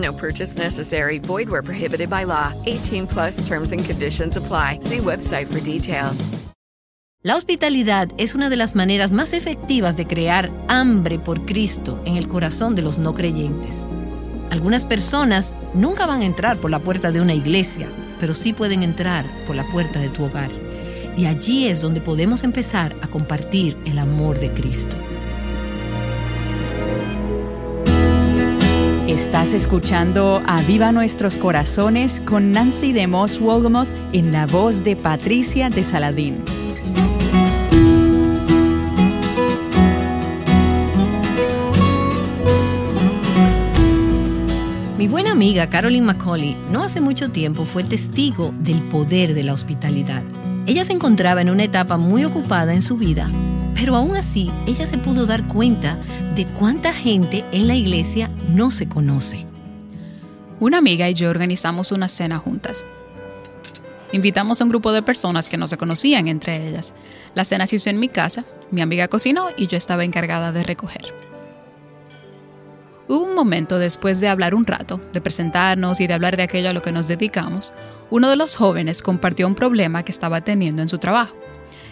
No purchase necessary. Void where prohibited by law. 18 plus terms and conditions apply. See website for details. La hospitalidad es una de las maneras más efectivas de crear hambre por Cristo en el corazón de los no creyentes. Algunas personas nunca van a entrar por la puerta de una iglesia, pero sí pueden entrar por la puerta de tu hogar. Y allí es donde podemos empezar a compartir el amor de Cristo. Estás escuchando a Viva Nuestros Corazones con Nancy de Moss Wolgamoth en la voz de Patricia de Saladín. Mi buena amiga Carolyn McCauley no hace mucho tiempo fue testigo del poder de la hospitalidad. Ella se encontraba en una etapa muy ocupada en su vida, pero aún así ella se pudo dar cuenta de cuánta gente en la iglesia no se conoce. Una amiga y yo organizamos una cena juntas. Invitamos a un grupo de personas que no se conocían entre ellas. La cena se hizo en mi casa, mi amiga cocinó y yo estaba encargada de recoger. Hubo un momento después de hablar un rato, de presentarnos y de hablar de aquello a lo que nos dedicamos, uno de los jóvenes compartió un problema que estaba teniendo en su trabajo.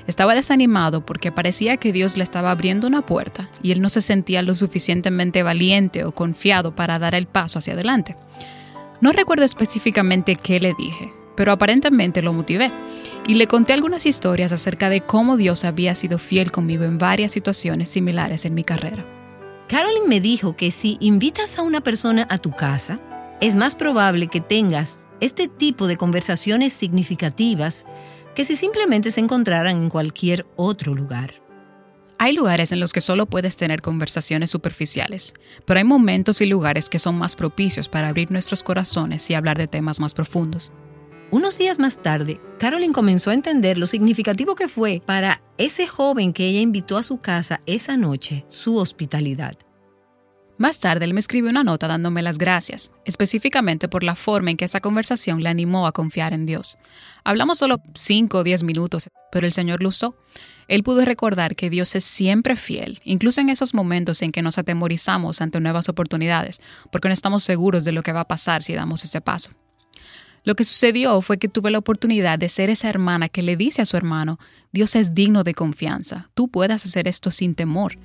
Estaba desanimado porque parecía que Dios le estaba abriendo una puerta y él no se sentía lo suficientemente valiente o confiado para dar el paso hacia adelante. No recuerdo específicamente qué le dije, pero aparentemente lo motivé y le conté algunas historias acerca de cómo Dios había sido fiel conmigo en varias situaciones similares en mi carrera. Carolyn me dijo que si invitas a una persona a tu casa, es más probable que tengas este tipo de conversaciones significativas que si simplemente se encontraran en cualquier otro lugar. Hay lugares en los que solo puedes tener conversaciones superficiales, pero hay momentos y lugares que son más propicios para abrir nuestros corazones y hablar de temas más profundos. Unos días más tarde, Carolyn comenzó a entender lo significativo que fue para ese joven que ella invitó a su casa esa noche su hospitalidad. Más tarde él me escribió una nota dándome las gracias, específicamente por la forma en que esa conversación le animó a confiar en Dios. Hablamos solo 5 o 10 minutos, pero el Señor lo usó. Él pudo recordar que Dios es siempre fiel, incluso en esos momentos en que nos atemorizamos ante nuevas oportunidades, porque no estamos seguros de lo que va a pasar si damos ese paso. Lo que sucedió fue que tuve la oportunidad de ser esa hermana que le dice a su hermano, Dios es digno de confianza, tú puedes hacer esto sin temor.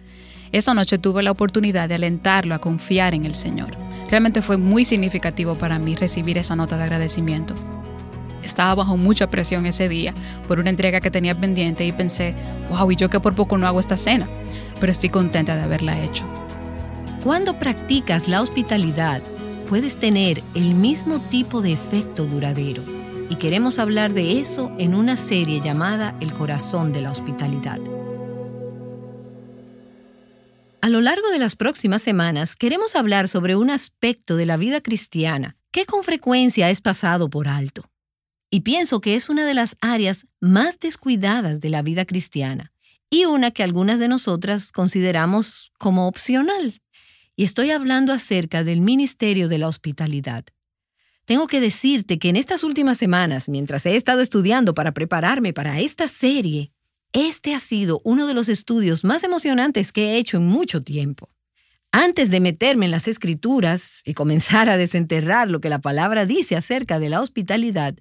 Esa noche tuve la oportunidad de alentarlo a confiar en el Señor. Realmente fue muy significativo para mí recibir esa nota de agradecimiento. Estaba bajo mucha presión ese día por una entrega que tenía pendiente y pensé, wow, y yo que por poco no hago esta cena, pero estoy contenta de haberla hecho. Cuando practicas la hospitalidad, puedes tener el mismo tipo de efecto duradero. Y queremos hablar de eso en una serie llamada El corazón de la hospitalidad. A lo largo de las próximas semanas queremos hablar sobre un aspecto de la vida cristiana que con frecuencia es pasado por alto. Y pienso que es una de las áreas más descuidadas de la vida cristiana y una que algunas de nosotras consideramos como opcional. Y estoy hablando acerca del ministerio de la hospitalidad. Tengo que decirte que en estas últimas semanas, mientras he estado estudiando para prepararme para esta serie, este ha sido uno de los estudios más emocionantes que he hecho en mucho tiempo. Antes de meterme en las escrituras y comenzar a desenterrar lo que la palabra dice acerca de la hospitalidad,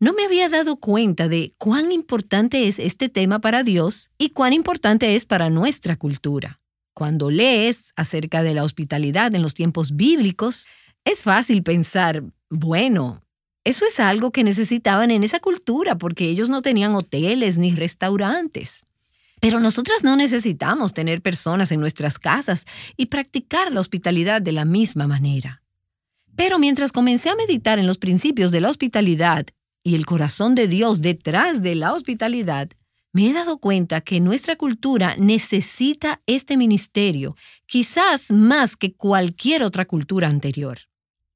no me había dado cuenta de cuán importante es este tema para Dios y cuán importante es para nuestra cultura. Cuando lees acerca de la hospitalidad en los tiempos bíblicos, es fácil pensar, bueno, eso es algo que necesitaban en esa cultura porque ellos no tenían hoteles ni restaurantes. Pero nosotras no necesitamos tener personas en nuestras casas y practicar la hospitalidad de la misma manera. Pero mientras comencé a meditar en los principios de la hospitalidad y el corazón de Dios detrás de la hospitalidad, me he dado cuenta que nuestra cultura necesita este ministerio, quizás más que cualquier otra cultura anterior.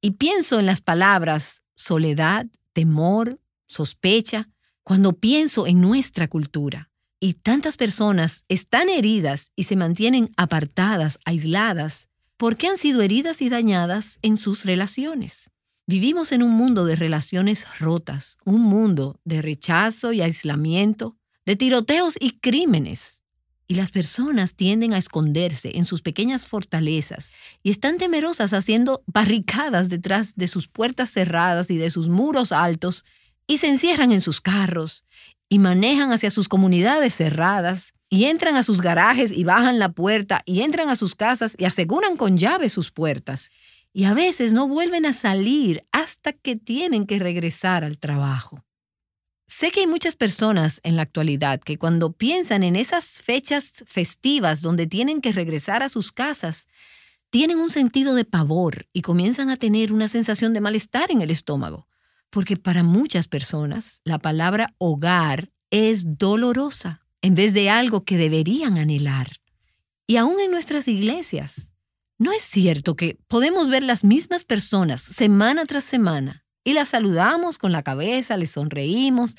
Y pienso en las palabras soledad, temor, sospecha, cuando pienso en nuestra cultura. Y tantas personas están heridas y se mantienen apartadas, aisladas, porque han sido heridas y dañadas en sus relaciones. Vivimos en un mundo de relaciones rotas, un mundo de rechazo y aislamiento, de tiroteos y crímenes. Y las personas tienden a esconderse en sus pequeñas fortalezas y están temerosas haciendo barricadas detrás de sus puertas cerradas y de sus muros altos y se encierran en sus carros y manejan hacia sus comunidades cerradas y entran a sus garajes y bajan la puerta y entran a sus casas y aseguran con llave sus puertas. Y a veces no vuelven a salir hasta que tienen que regresar al trabajo. Sé que hay muchas personas en la actualidad que cuando piensan en esas fechas festivas donde tienen que regresar a sus casas, tienen un sentido de pavor y comienzan a tener una sensación de malestar en el estómago, porque para muchas personas la palabra hogar es dolorosa en vez de algo que deberían anhelar. Y aún en nuestras iglesias, ¿no es cierto que podemos ver las mismas personas semana tras semana y la saludamos con la cabeza, le sonreímos,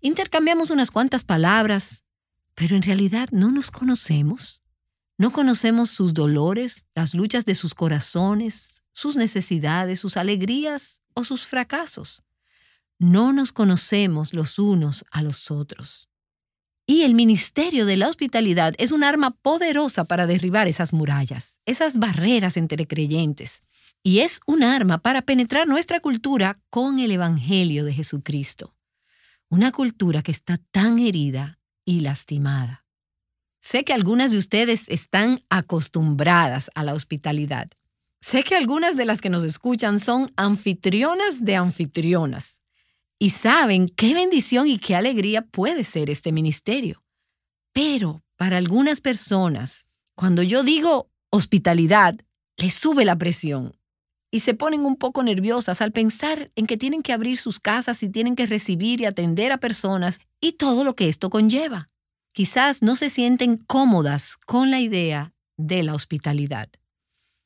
intercambiamos unas cuantas palabras, pero en realidad no nos conocemos. No conocemos sus dolores, las luchas de sus corazones, sus necesidades, sus alegrías o sus fracasos. No nos conocemos los unos a los otros. Y el ministerio de la hospitalidad es un arma poderosa para derribar esas murallas, esas barreras entre creyentes y es un arma para penetrar nuestra cultura con el Evangelio de Jesucristo. Una cultura que está tan herida y lastimada. Sé que algunas de ustedes están acostumbradas a la hospitalidad. Sé que algunas de las que nos escuchan son anfitrionas de anfitrionas y saben qué bendición y qué alegría puede ser este ministerio. Pero para algunas personas, cuando yo digo hospitalidad, les sube la presión y se ponen un poco nerviosas al pensar en que tienen que abrir sus casas y tienen que recibir y atender a personas y todo lo que esto conlleva. Quizás no se sienten cómodas con la idea de la hospitalidad.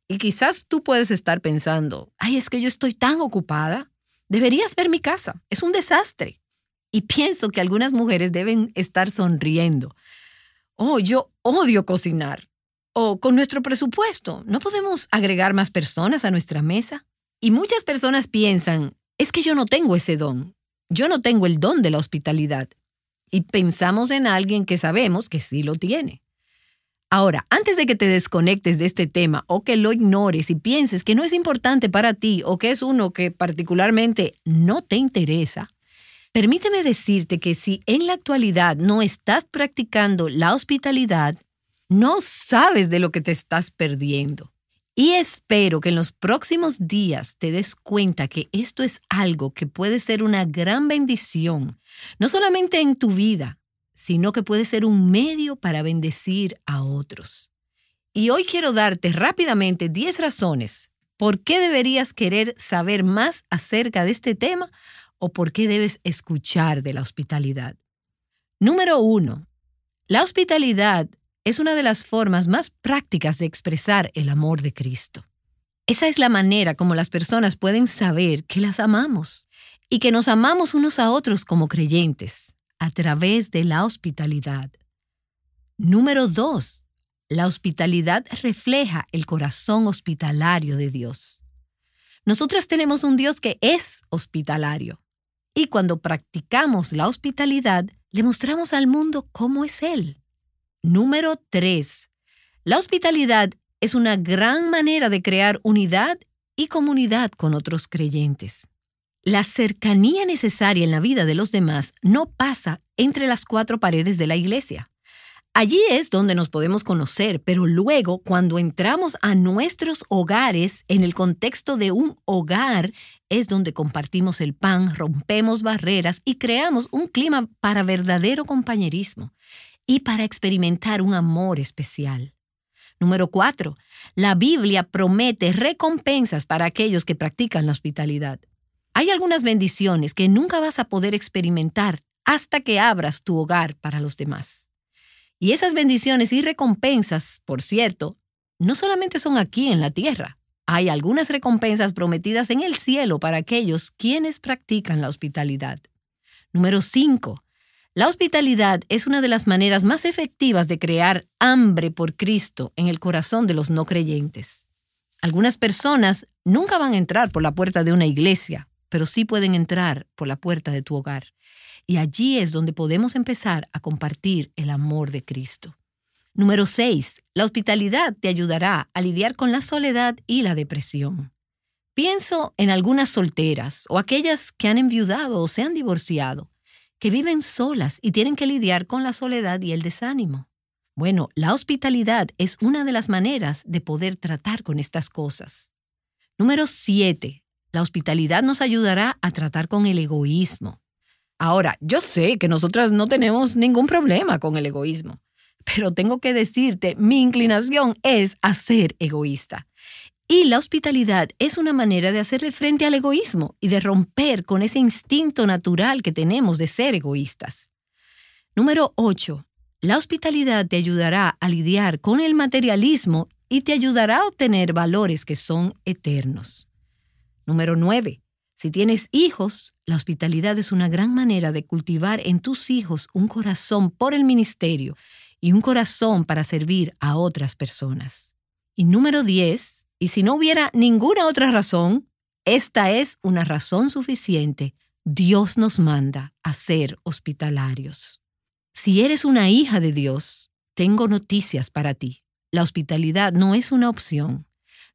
Y quizás tú puedes estar pensando, ay, es que yo estoy tan ocupada, deberías ver mi casa, es un desastre. Y pienso que algunas mujeres deben estar sonriendo. Oh, yo odio cocinar. O con nuestro presupuesto, ¿no podemos agregar más personas a nuestra mesa? Y muchas personas piensan, es que yo no tengo ese don, yo no tengo el don de la hospitalidad. Y pensamos en alguien que sabemos que sí lo tiene. Ahora, antes de que te desconectes de este tema o que lo ignores y pienses que no es importante para ti o que es uno que particularmente no te interesa, permíteme decirte que si en la actualidad no estás practicando la hospitalidad, no sabes de lo que te estás perdiendo. Y espero que en los próximos días te des cuenta que esto es algo que puede ser una gran bendición, no solamente en tu vida, sino que puede ser un medio para bendecir a otros. Y hoy quiero darte rápidamente 10 razones por qué deberías querer saber más acerca de este tema o por qué debes escuchar de la hospitalidad. Número 1. La hospitalidad es una de las formas más prácticas de expresar el amor de Cristo. Esa es la manera como las personas pueden saber que las amamos y que nos amamos unos a otros como creyentes, a través de la hospitalidad. Número 2. La hospitalidad refleja el corazón hospitalario de Dios. Nosotras tenemos un Dios que es hospitalario. Y cuando practicamos la hospitalidad, le mostramos al mundo cómo es Él. Número 3. La hospitalidad es una gran manera de crear unidad y comunidad con otros creyentes. La cercanía necesaria en la vida de los demás no pasa entre las cuatro paredes de la iglesia. Allí es donde nos podemos conocer, pero luego cuando entramos a nuestros hogares, en el contexto de un hogar, es donde compartimos el pan, rompemos barreras y creamos un clima para verdadero compañerismo y para experimentar un amor especial. Número cuatro, la Biblia promete recompensas para aquellos que practican la hospitalidad. Hay algunas bendiciones que nunca vas a poder experimentar hasta que abras tu hogar para los demás. Y esas bendiciones y recompensas, por cierto, no solamente son aquí en la tierra. Hay algunas recompensas prometidas en el cielo para aquellos quienes practican la hospitalidad. Número 5. La hospitalidad es una de las maneras más efectivas de crear hambre por Cristo en el corazón de los no creyentes. Algunas personas nunca van a entrar por la puerta de una iglesia, pero sí pueden entrar por la puerta de tu hogar. Y allí es donde podemos empezar a compartir el amor de Cristo. Número 6. La hospitalidad te ayudará a lidiar con la soledad y la depresión. Pienso en algunas solteras o aquellas que han enviudado o se han divorciado, que viven solas y tienen que lidiar con la soledad y el desánimo. Bueno, la hospitalidad es una de las maneras de poder tratar con estas cosas. Número 7. La hospitalidad nos ayudará a tratar con el egoísmo. Ahora, yo sé que nosotras no tenemos ningún problema con el egoísmo, pero tengo que decirte, mi inclinación es a ser egoísta. Y la hospitalidad es una manera de hacerle frente al egoísmo y de romper con ese instinto natural que tenemos de ser egoístas. Número 8. La hospitalidad te ayudará a lidiar con el materialismo y te ayudará a obtener valores que son eternos. Número 9. Si tienes hijos, la hospitalidad es una gran manera de cultivar en tus hijos un corazón por el ministerio y un corazón para servir a otras personas. Y número 10, y si no hubiera ninguna otra razón, esta es una razón suficiente. Dios nos manda a ser hospitalarios. Si eres una hija de Dios, tengo noticias para ti. La hospitalidad no es una opción,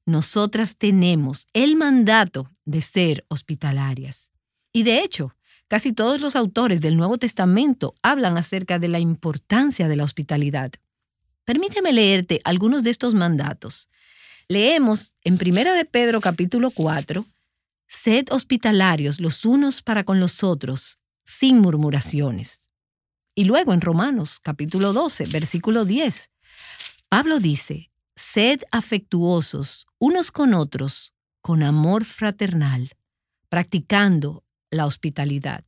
nosotras tenemos el mandato de ser hospitalarias. Y de hecho, casi todos los autores del Nuevo Testamento hablan acerca de la importancia de la hospitalidad. Permíteme leerte algunos de estos mandatos. Leemos en 1 de Pedro capítulo 4, Sed hospitalarios los unos para con los otros, sin murmuraciones. Y luego en Romanos capítulo 12, versículo 10, Pablo dice, Sed afectuosos unos con otros con amor fraternal, practicando la hospitalidad.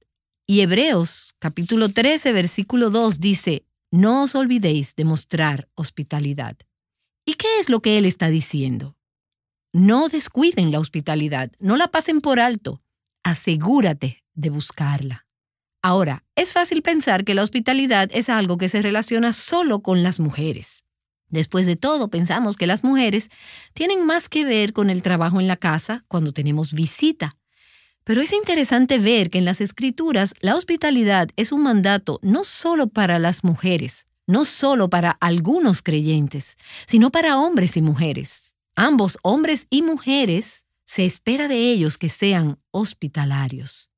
Y Hebreos capítulo 13 versículo 2 dice, no os olvidéis de mostrar hospitalidad. ¿Y qué es lo que él está diciendo? No descuiden la hospitalidad, no la pasen por alto, asegúrate de buscarla. Ahora, es fácil pensar que la hospitalidad es algo que se relaciona solo con las mujeres. Después de todo, pensamos que las mujeres tienen más que ver con el trabajo en la casa cuando tenemos visita. Pero es interesante ver que en las escrituras la hospitalidad es un mandato no solo para las mujeres, no solo para algunos creyentes, sino para hombres y mujeres. Ambos hombres y mujeres se espera de ellos que sean hospitalarios.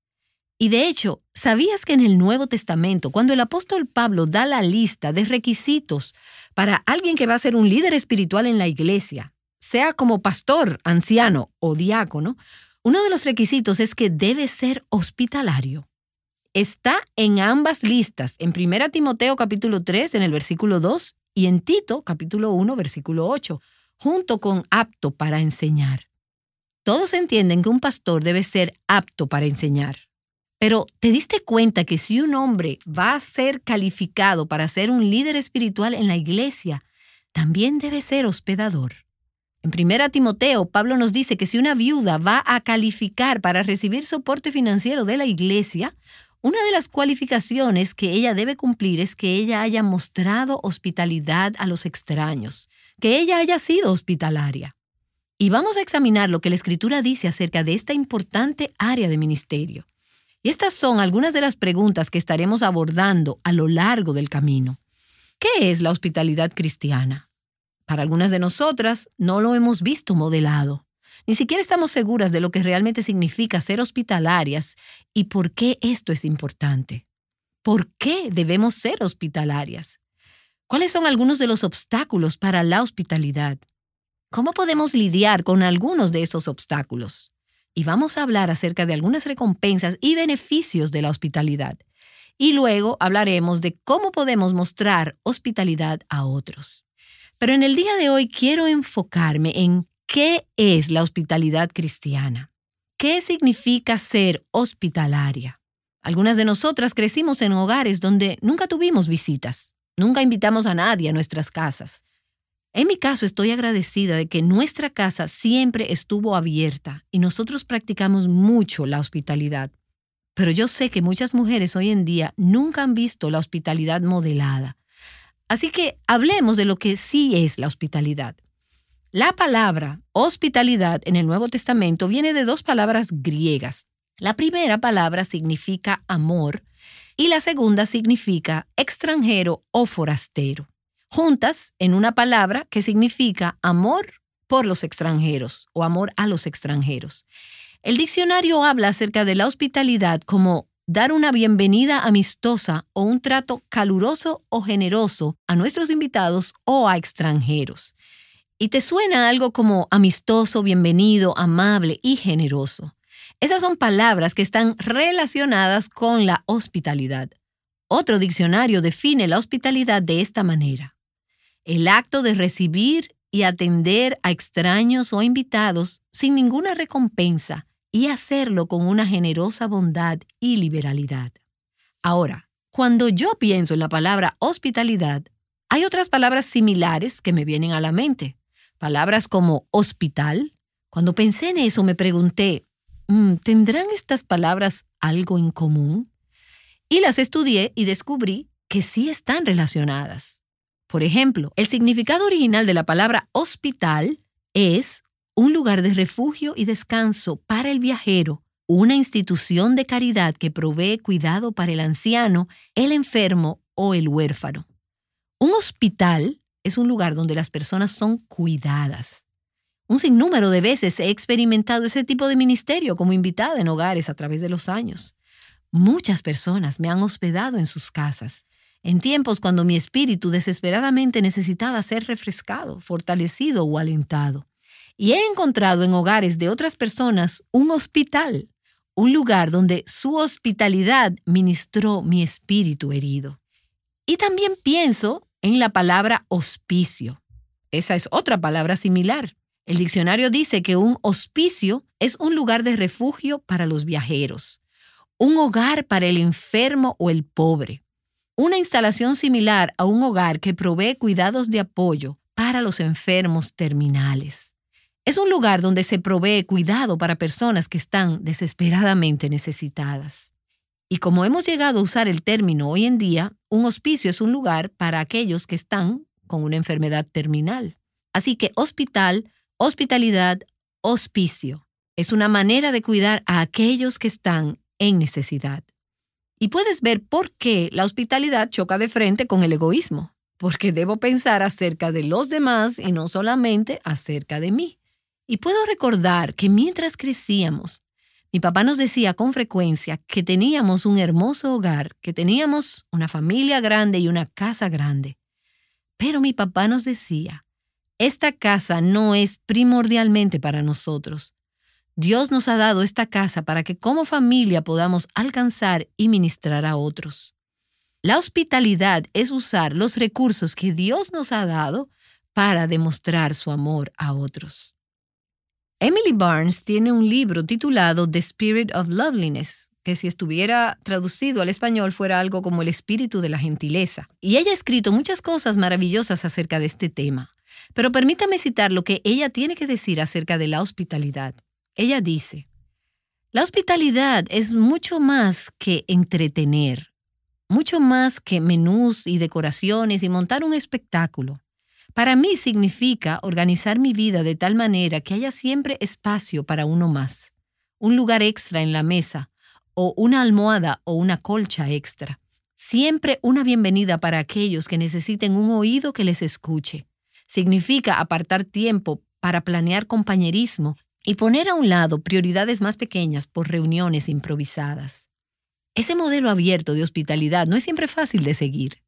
Y de hecho, ¿sabías que en el Nuevo Testamento, cuando el apóstol Pablo da la lista de requisitos para alguien que va a ser un líder espiritual en la iglesia, sea como pastor, anciano o diácono, uno de los requisitos es que debe ser hospitalario. Está en ambas listas, en 1 Timoteo capítulo 3 en el versículo 2 y en Tito capítulo 1 versículo 8, junto con apto para enseñar. Todos entienden que un pastor debe ser apto para enseñar. Pero ¿te diste cuenta que si un hombre va a ser calificado para ser un líder espiritual en la iglesia, también debe ser hospedador? En 1 Timoteo, Pablo nos dice que si una viuda va a calificar para recibir soporte financiero de la iglesia, una de las cualificaciones que ella debe cumplir es que ella haya mostrado hospitalidad a los extraños, que ella haya sido hospitalaria. Y vamos a examinar lo que la Escritura dice acerca de esta importante área de ministerio. Y estas son algunas de las preguntas que estaremos abordando a lo largo del camino. ¿Qué es la hospitalidad cristiana? Para algunas de nosotras no lo hemos visto modelado. Ni siquiera estamos seguras de lo que realmente significa ser hospitalarias y por qué esto es importante. ¿Por qué debemos ser hospitalarias? ¿Cuáles son algunos de los obstáculos para la hospitalidad? ¿Cómo podemos lidiar con algunos de esos obstáculos? Y vamos a hablar acerca de algunas recompensas y beneficios de la hospitalidad. Y luego hablaremos de cómo podemos mostrar hospitalidad a otros. Pero en el día de hoy quiero enfocarme en qué es la hospitalidad cristiana. ¿Qué significa ser hospitalaria? Algunas de nosotras crecimos en hogares donde nunca tuvimos visitas. Nunca invitamos a nadie a nuestras casas. En mi caso estoy agradecida de que nuestra casa siempre estuvo abierta y nosotros practicamos mucho la hospitalidad. Pero yo sé que muchas mujeres hoy en día nunca han visto la hospitalidad modelada. Así que hablemos de lo que sí es la hospitalidad. La palabra hospitalidad en el Nuevo Testamento viene de dos palabras griegas. La primera palabra significa amor y la segunda significa extranjero o forastero, juntas en una palabra que significa amor por los extranjeros o amor a los extranjeros. El diccionario habla acerca de la hospitalidad como dar una bienvenida amistosa o un trato caluroso o generoso a nuestros invitados o a extranjeros. Y te suena algo como amistoso, bienvenido, amable y generoso. Esas son palabras que están relacionadas con la hospitalidad. Otro diccionario define la hospitalidad de esta manera. El acto de recibir y atender a extraños o invitados sin ninguna recompensa y hacerlo con una generosa bondad y liberalidad. Ahora, cuando yo pienso en la palabra hospitalidad, hay otras palabras similares que me vienen a la mente. Palabras como hospital. Cuando pensé en eso me pregunté, Mm, ¿tendrán estas palabras algo en común? Y las estudié y descubrí que sí están relacionadas. Por ejemplo, el significado original de la palabra hospital es un lugar de refugio y descanso para el viajero, una institución de caridad que provee cuidado para el anciano, el enfermo o el huérfano. Un hospital es un lugar donde las personas son cuidadas. Un sinnúmero de veces he experimentado ese tipo de ministerio como invitada en hogares a través de los años. Muchas personas me han hospedado en sus casas, en tiempos cuando mi espíritu desesperadamente necesitaba ser refrescado, fortalecido o alentado. Y he encontrado en hogares de otras personas un hospital, un lugar donde su hospitalidad ministró mi espíritu herido. Y también pienso en la palabra hospicio. Esa es otra palabra similar. El diccionario dice que un hospicio es un lugar de refugio para los viajeros, un hogar para el enfermo o el pobre, una instalación similar a un hogar que provee cuidados de apoyo para los enfermos terminales. Es un lugar donde se provee cuidado para personas que están desesperadamente necesitadas. Y como hemos llegado a usar el término hoy en día, un hospicio es un lugar para aquellos que están con una enfermedad terminal. Así que hospital Hospitalidad, hospicio, es una manera de cuidar a aquellos que están en necesidad. Y puedes ver por qué la hospitalidad choca de frente con el egoísmo, porque debo pensar acerca de los demás y no solamente acerca de mí. Y puedo recordar que mientras crecíamos, mi papá nos decía con frecuencia que teníamos un hermoso hogar, que teníamos una familia grande y una casa grande. Pero mi papá nos decía esta casa no es primordialmente para nosotros. Dios nos ha dado esta casa para que como familia podamos alcanzar y ministrar a otros. La hospitalidad es usar los recursos que Dios nos ha dado para demostrar su amor a otros. Emily Barnes tiene un libro titulado The Spirit of Loveliness, que si estuviera traducido al español fuera algo como el espíritu de la gentileza. Y ella ha escrito muchas cosas maravillosas acerca de este tema. Pero permítame citar lo que ella tiene que decir acerca de la hospitalidad. Ella dice, la hospitalidad es mucho más que entretener, mucho más que menús y decoraciones y montar un espectáculo. Para mí significa organizar mi vida de tal manera que haya siempre espacio para uno más, un lugar extra en la mesa, o una almohada o una colcha extra. Siempre una bienvenida para aquellos que necesiten un oído que les escuche, Significa apartar tiempo para planear compañerismo y poner a un lado prioridades más pequeñas por reuniones improvisadas. Ese modelo abierto de hospitalidad no es siempre fácil de seguir.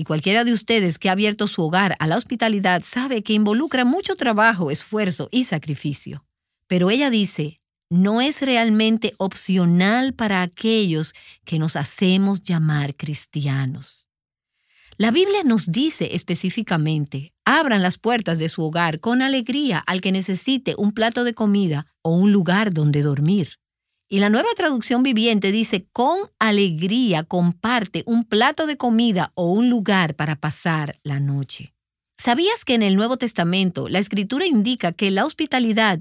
Y cualquiera de ustedes que ha abierto su hogar a la hospitalidad sabe que involucra mucho trabajo, esfuerzo y sacrificio. Pero ella dice, no es realmente opcional para aquellos que nos hacemos llamar cristianos. La Biblia nos dice específicamente, abran las puertas de su hogar con alegría al que necesite un plato de comida o un lugar donde dormir. Y la nueva traducción viviente dice, con alegría comparte un plato de comida o un lugar para pasar la noche. ¿Sabías que en el Nuevo Testamento la escritura indica que la hospitalidad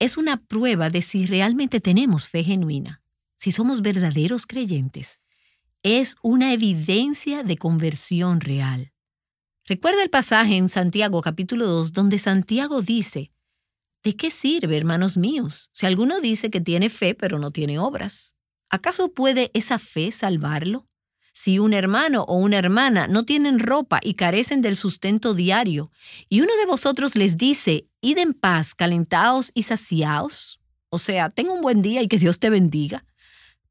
es una prueba de si realmente tenemos fe genuina, si somos verdaderos creyentes? Es una evidencia de conversión real. Recuerda el pasaje en Santiago capítulo 2 donde Santiago dice, ¿De qué sirve, hermanos míos, si alguno dice que tiene fe pero no tiene obras? ¿Acaso puede esa fe salvarlo? Si un hermano o una hermana no tienen ropa y carecen del sustento diario, y uno de vosotros les dice, id en paz, calentaos y saciaos, o sea, ten un buen día y que Dios te bendiga,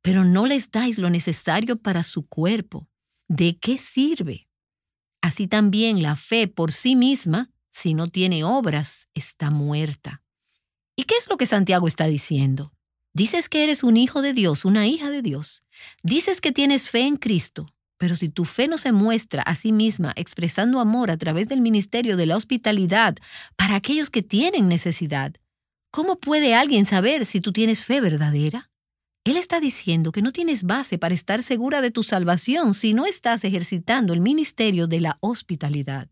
pero no les dais lo necesario para su cuerpo, ¿de qué sirve? Así también la fe por sí misma, si no tiene obras, está muerta. ¿Y qué es lo que Santiago está diciendo? Dices que eres un hijo de Dios, una hija de Dios. Dices que tienes fe en Cristo, pero si tu fe no se muestra a sí misma expresando amor a través del ministerio de la hospitalidad para aquellos que tienen necesidad, ¿cómo puede alguien saber si tú tienes fe verdadera? Él está diciendo que no tienes base para estar segura de tu salvación si no estás ejercitando el ministerio de la hospitalidad.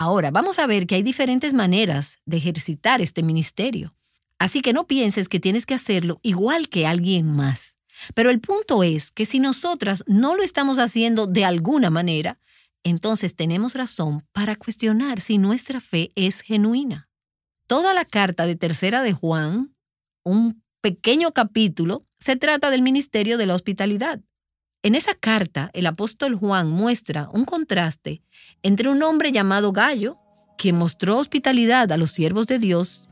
Ahora, vamos a ver que hay diferentes maneras de ejercitar este ministerio. Así que no pienses que tienes que hacerlo igual que alguien más. Pero el punto es que si nosotras no lo estamos haciendo de alguna manera, entonces tenemos razón para cuestionar si nuestra fe es genuina. Toda la carta de tercera de Juan, un pequeño capítulo, se trata del ministerio de la hospitalidad. En esa carta, el apóstol Juan muestra un contraste entre un hombre llamado Gallo, quien mostró hospitalidad a los siervos de Dios,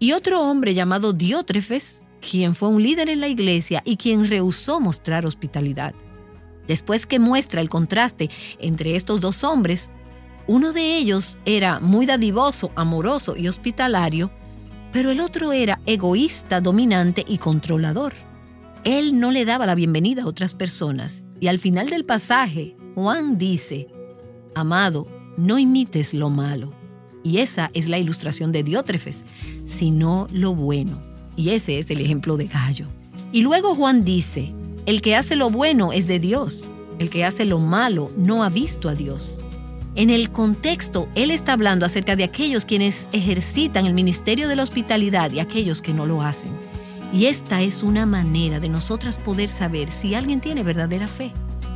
y otro hombre llamado Diótrefes, quien fue un líder en la iglesia y quien rehusó mostrar hospitalidad. Después que muestra el contraste entre estos dos hombres, uno de ellos era muy dadivoso, amoroso y hospitalario, pero el otro era egoísta, dominante y controlador. Él no le daba la bienvenida a otras personas. Y al final del pasaje, Juan dice, Amado, no imites lo malo. Y esa es la ilustración de Diótrefes, sino lo bueno. Y ese es el ejemplo de Gallo. Y luego Juan dice, el que hace lo bueno es de Dios, el que hace lo malo no ha visto a Dios. En el contexto, él está hablando acerca de aquellos quienes ejercitan el ministerio de la hospitalidad y aquellos que no lo hacen. Y esta es una manera de nosotras poder saber si alguien tiene verdadera fe.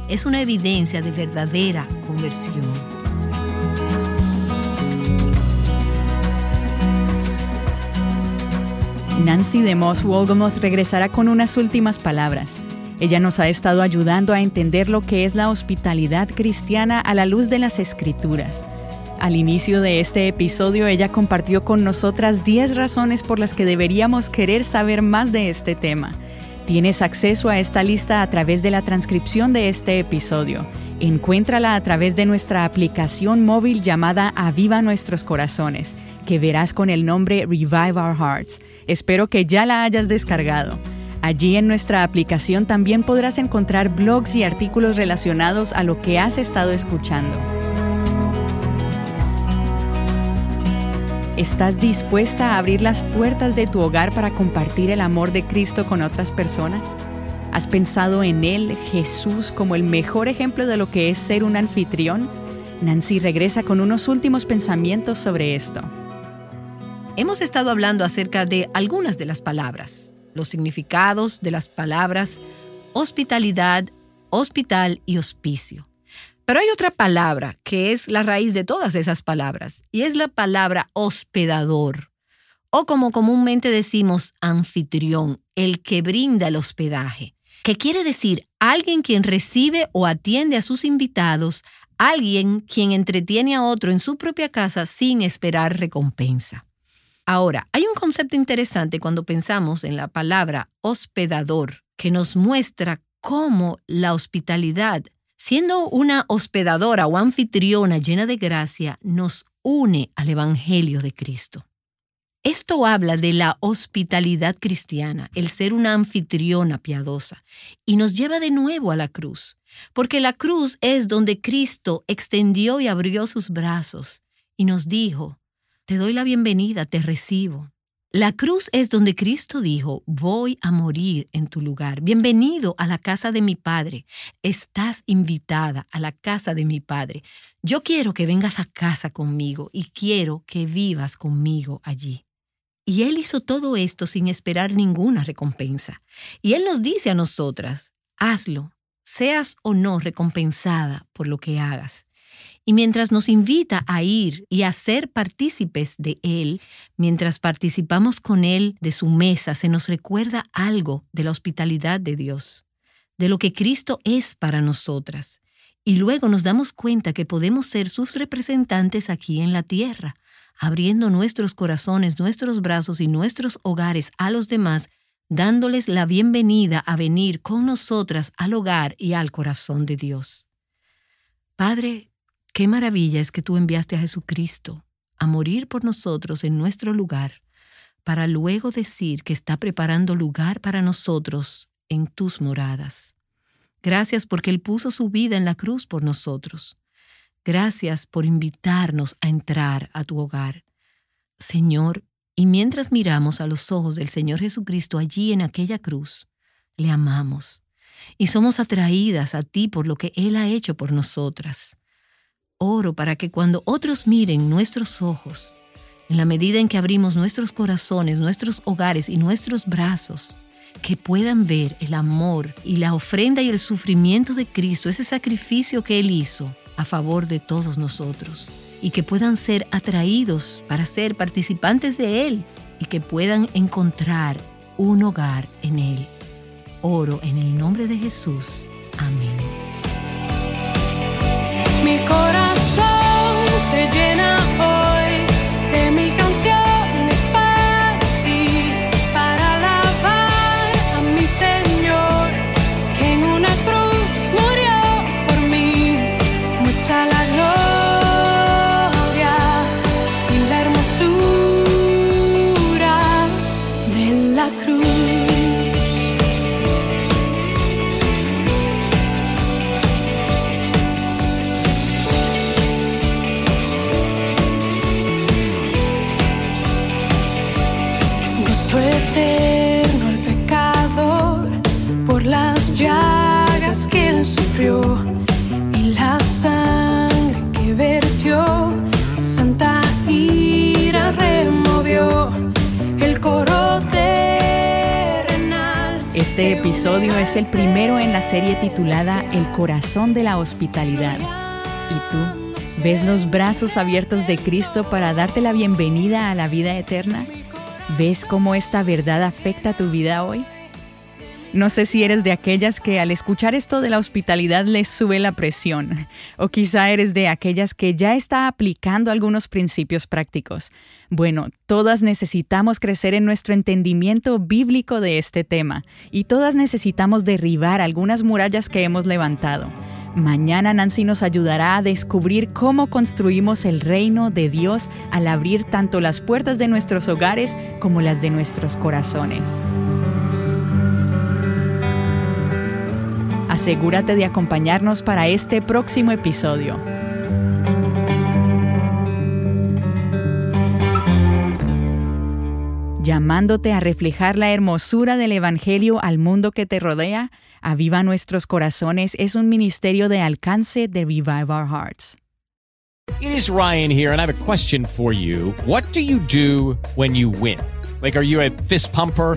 Es una evidencia de verdadera conversión. Nancy de Moss Wolgamoth regresará con unas últimas palabras. Ella nos ha estado ayudando a entender lo que es la hospitalidad cristiana a la luz de las escrituras. Al inicio de este episodio, ella compartió con nosotras 10 razones por las que deberíamos querer saber más de este tema. Tienes acceso a esta lista a través de la transcripción de este episodio. Encuéntrala a través de nuestra aplicación móvil llamada Aviva Nuestros Corazones, que verás con el nombre Revive Our Hearts. Espero que ya la hayas descargado. Allí en nuestra aplicación también podrás encontrar blogs y artículos relacionados a lo que has estado escuchando. ¿Estás dispuesta a abrir las puertas de tu hogar para compartir el amor de Cristo con otras personas? ¿Has pensado en Él, Jesús, como el mejor ejemplo de lo que es ser un anfitrión? Nancy regresa con unos últimos pensamientos sobre esto. Hemos estado hablando acerca de algunas de las palabras, los significados de las palabras hospitalidad, hospital y hospicio. Pero hay otra palabra que es la raíz de todas esas palabras y es la palabra hospedador o como comúnmente decimos anfitrión, el que brinda el hospedaje, que quiere decir alguien quien recibe o atiende a sus invitados, alguien quien entretiene a otro en su propia casa sin esperar recompensa. Ahora, hay un concepto interesante cuando pensamos en la palabra hospedador que nos muestra cómo la hospitalidad Siendo una hospedadora o anfitriona llena de gracia, nos une al Evangelio de Cristo. Esto habla de la hospitalidad cristiana, el ser una anfitriona piadosa, y nos lleva de nuevo a la cruz, porque la cruz es donde Cristo extendió y abrió sus brazos y nos dijo, te doy la bienvenida, te recibo. La cruz es donde Cristo dijo, voy a morir en tu lugar. Bienvenido a la casa de mi Padre. Estás invitada a la casa de mi Padre. Yo quiero que vengas a casa conmigo y quiero que vivas conmigo allí. Y Él hizo todo esto sin esperar ninguna recompensa. Y Él nos dice a nosotras, hazlo, seas o no recompensada por lo que hagas. Y mientras nos invita a ir y a ser partícipes de Él, mientras participamos con Él de su mesa, se nos recuerda algo de la hospitalidad de Dios, de lo que Cristo es para nosotras. Y luego nos damos cuenta que podemos ser sus representantes aquí en la tierra, abriendo nuestros corazones, nuestros brazos y nuestros hogares a los demás, dándoles la bienvenida a venir con nosotras al hogar y al corazón de Dios. Padre, qué maravilla es que tú enviaste a Jesucristo a morir por nosotros en nuestro lugar, para luego decir que está preparando lugar para nosotros en tus moradas. Gracias porque Él puso su vida en la cruz por nosotros. Gracias por invitarnos a entrar a tu hogar. Señor, y mientras miramos a los ojos del Señor Jesucristo allí en aquella cruz, le amamos y somos atraídas a ti por lo que Él ha hecho por nosotras. Oro para que cuando otros miren nuestros ojos, en la medida en que abrimos nuestros corazones, nuestros hogares y nuestros brazos, que puedan ver el amor y la ofrenda y el sufrimiento de Cristo, ese sacrificio que Él hizo a favor de todos nosotros y que puedan ser atraídos para ser participantes de Él y que puedan encontrar un hogar en Él. Oro en el nombre de Jesús. Amén. Mi corazón se sufrió y la sangre que vertió. Santa ira removió el coro terrenal. Este episodio es el primero en la serie titulada El corazón de la hospitalidad. ¿Y tú? ¿Ves los brazos abiertos de Cristo para darte la bienvenida a la vida eterna? ¿Ves cómo esta verdad afecta tu vida hoy? No sé si eres de aquellas que al escuchar esto de la hospitalidad les sube la presión, o quizá eres de aquellas que ya está aplicando algunos principios prácticos. Bueno, todas necesitamos crecer en nuestro entendimiento bíblico de este tema, y todas necesitamos derribar algunas murallas que hemos levantado. Mañana Nancy nos ayudará a descubrir cómo construimos el reino de Dios al abrir tanto las puertas de nuestros hogares como las de nuestros corazones. Asegúrate de acompañarnos para este próximo episodio. Llamándote a reflejar la hermosura del Evangelio al mundo que te rodea, Aviva Nuestros Corazones es un ministerio de alcance de Revive Our Hearts. It is Ryan here, and I have a question for you. What do you do when you win? Like, are you a fist pumper?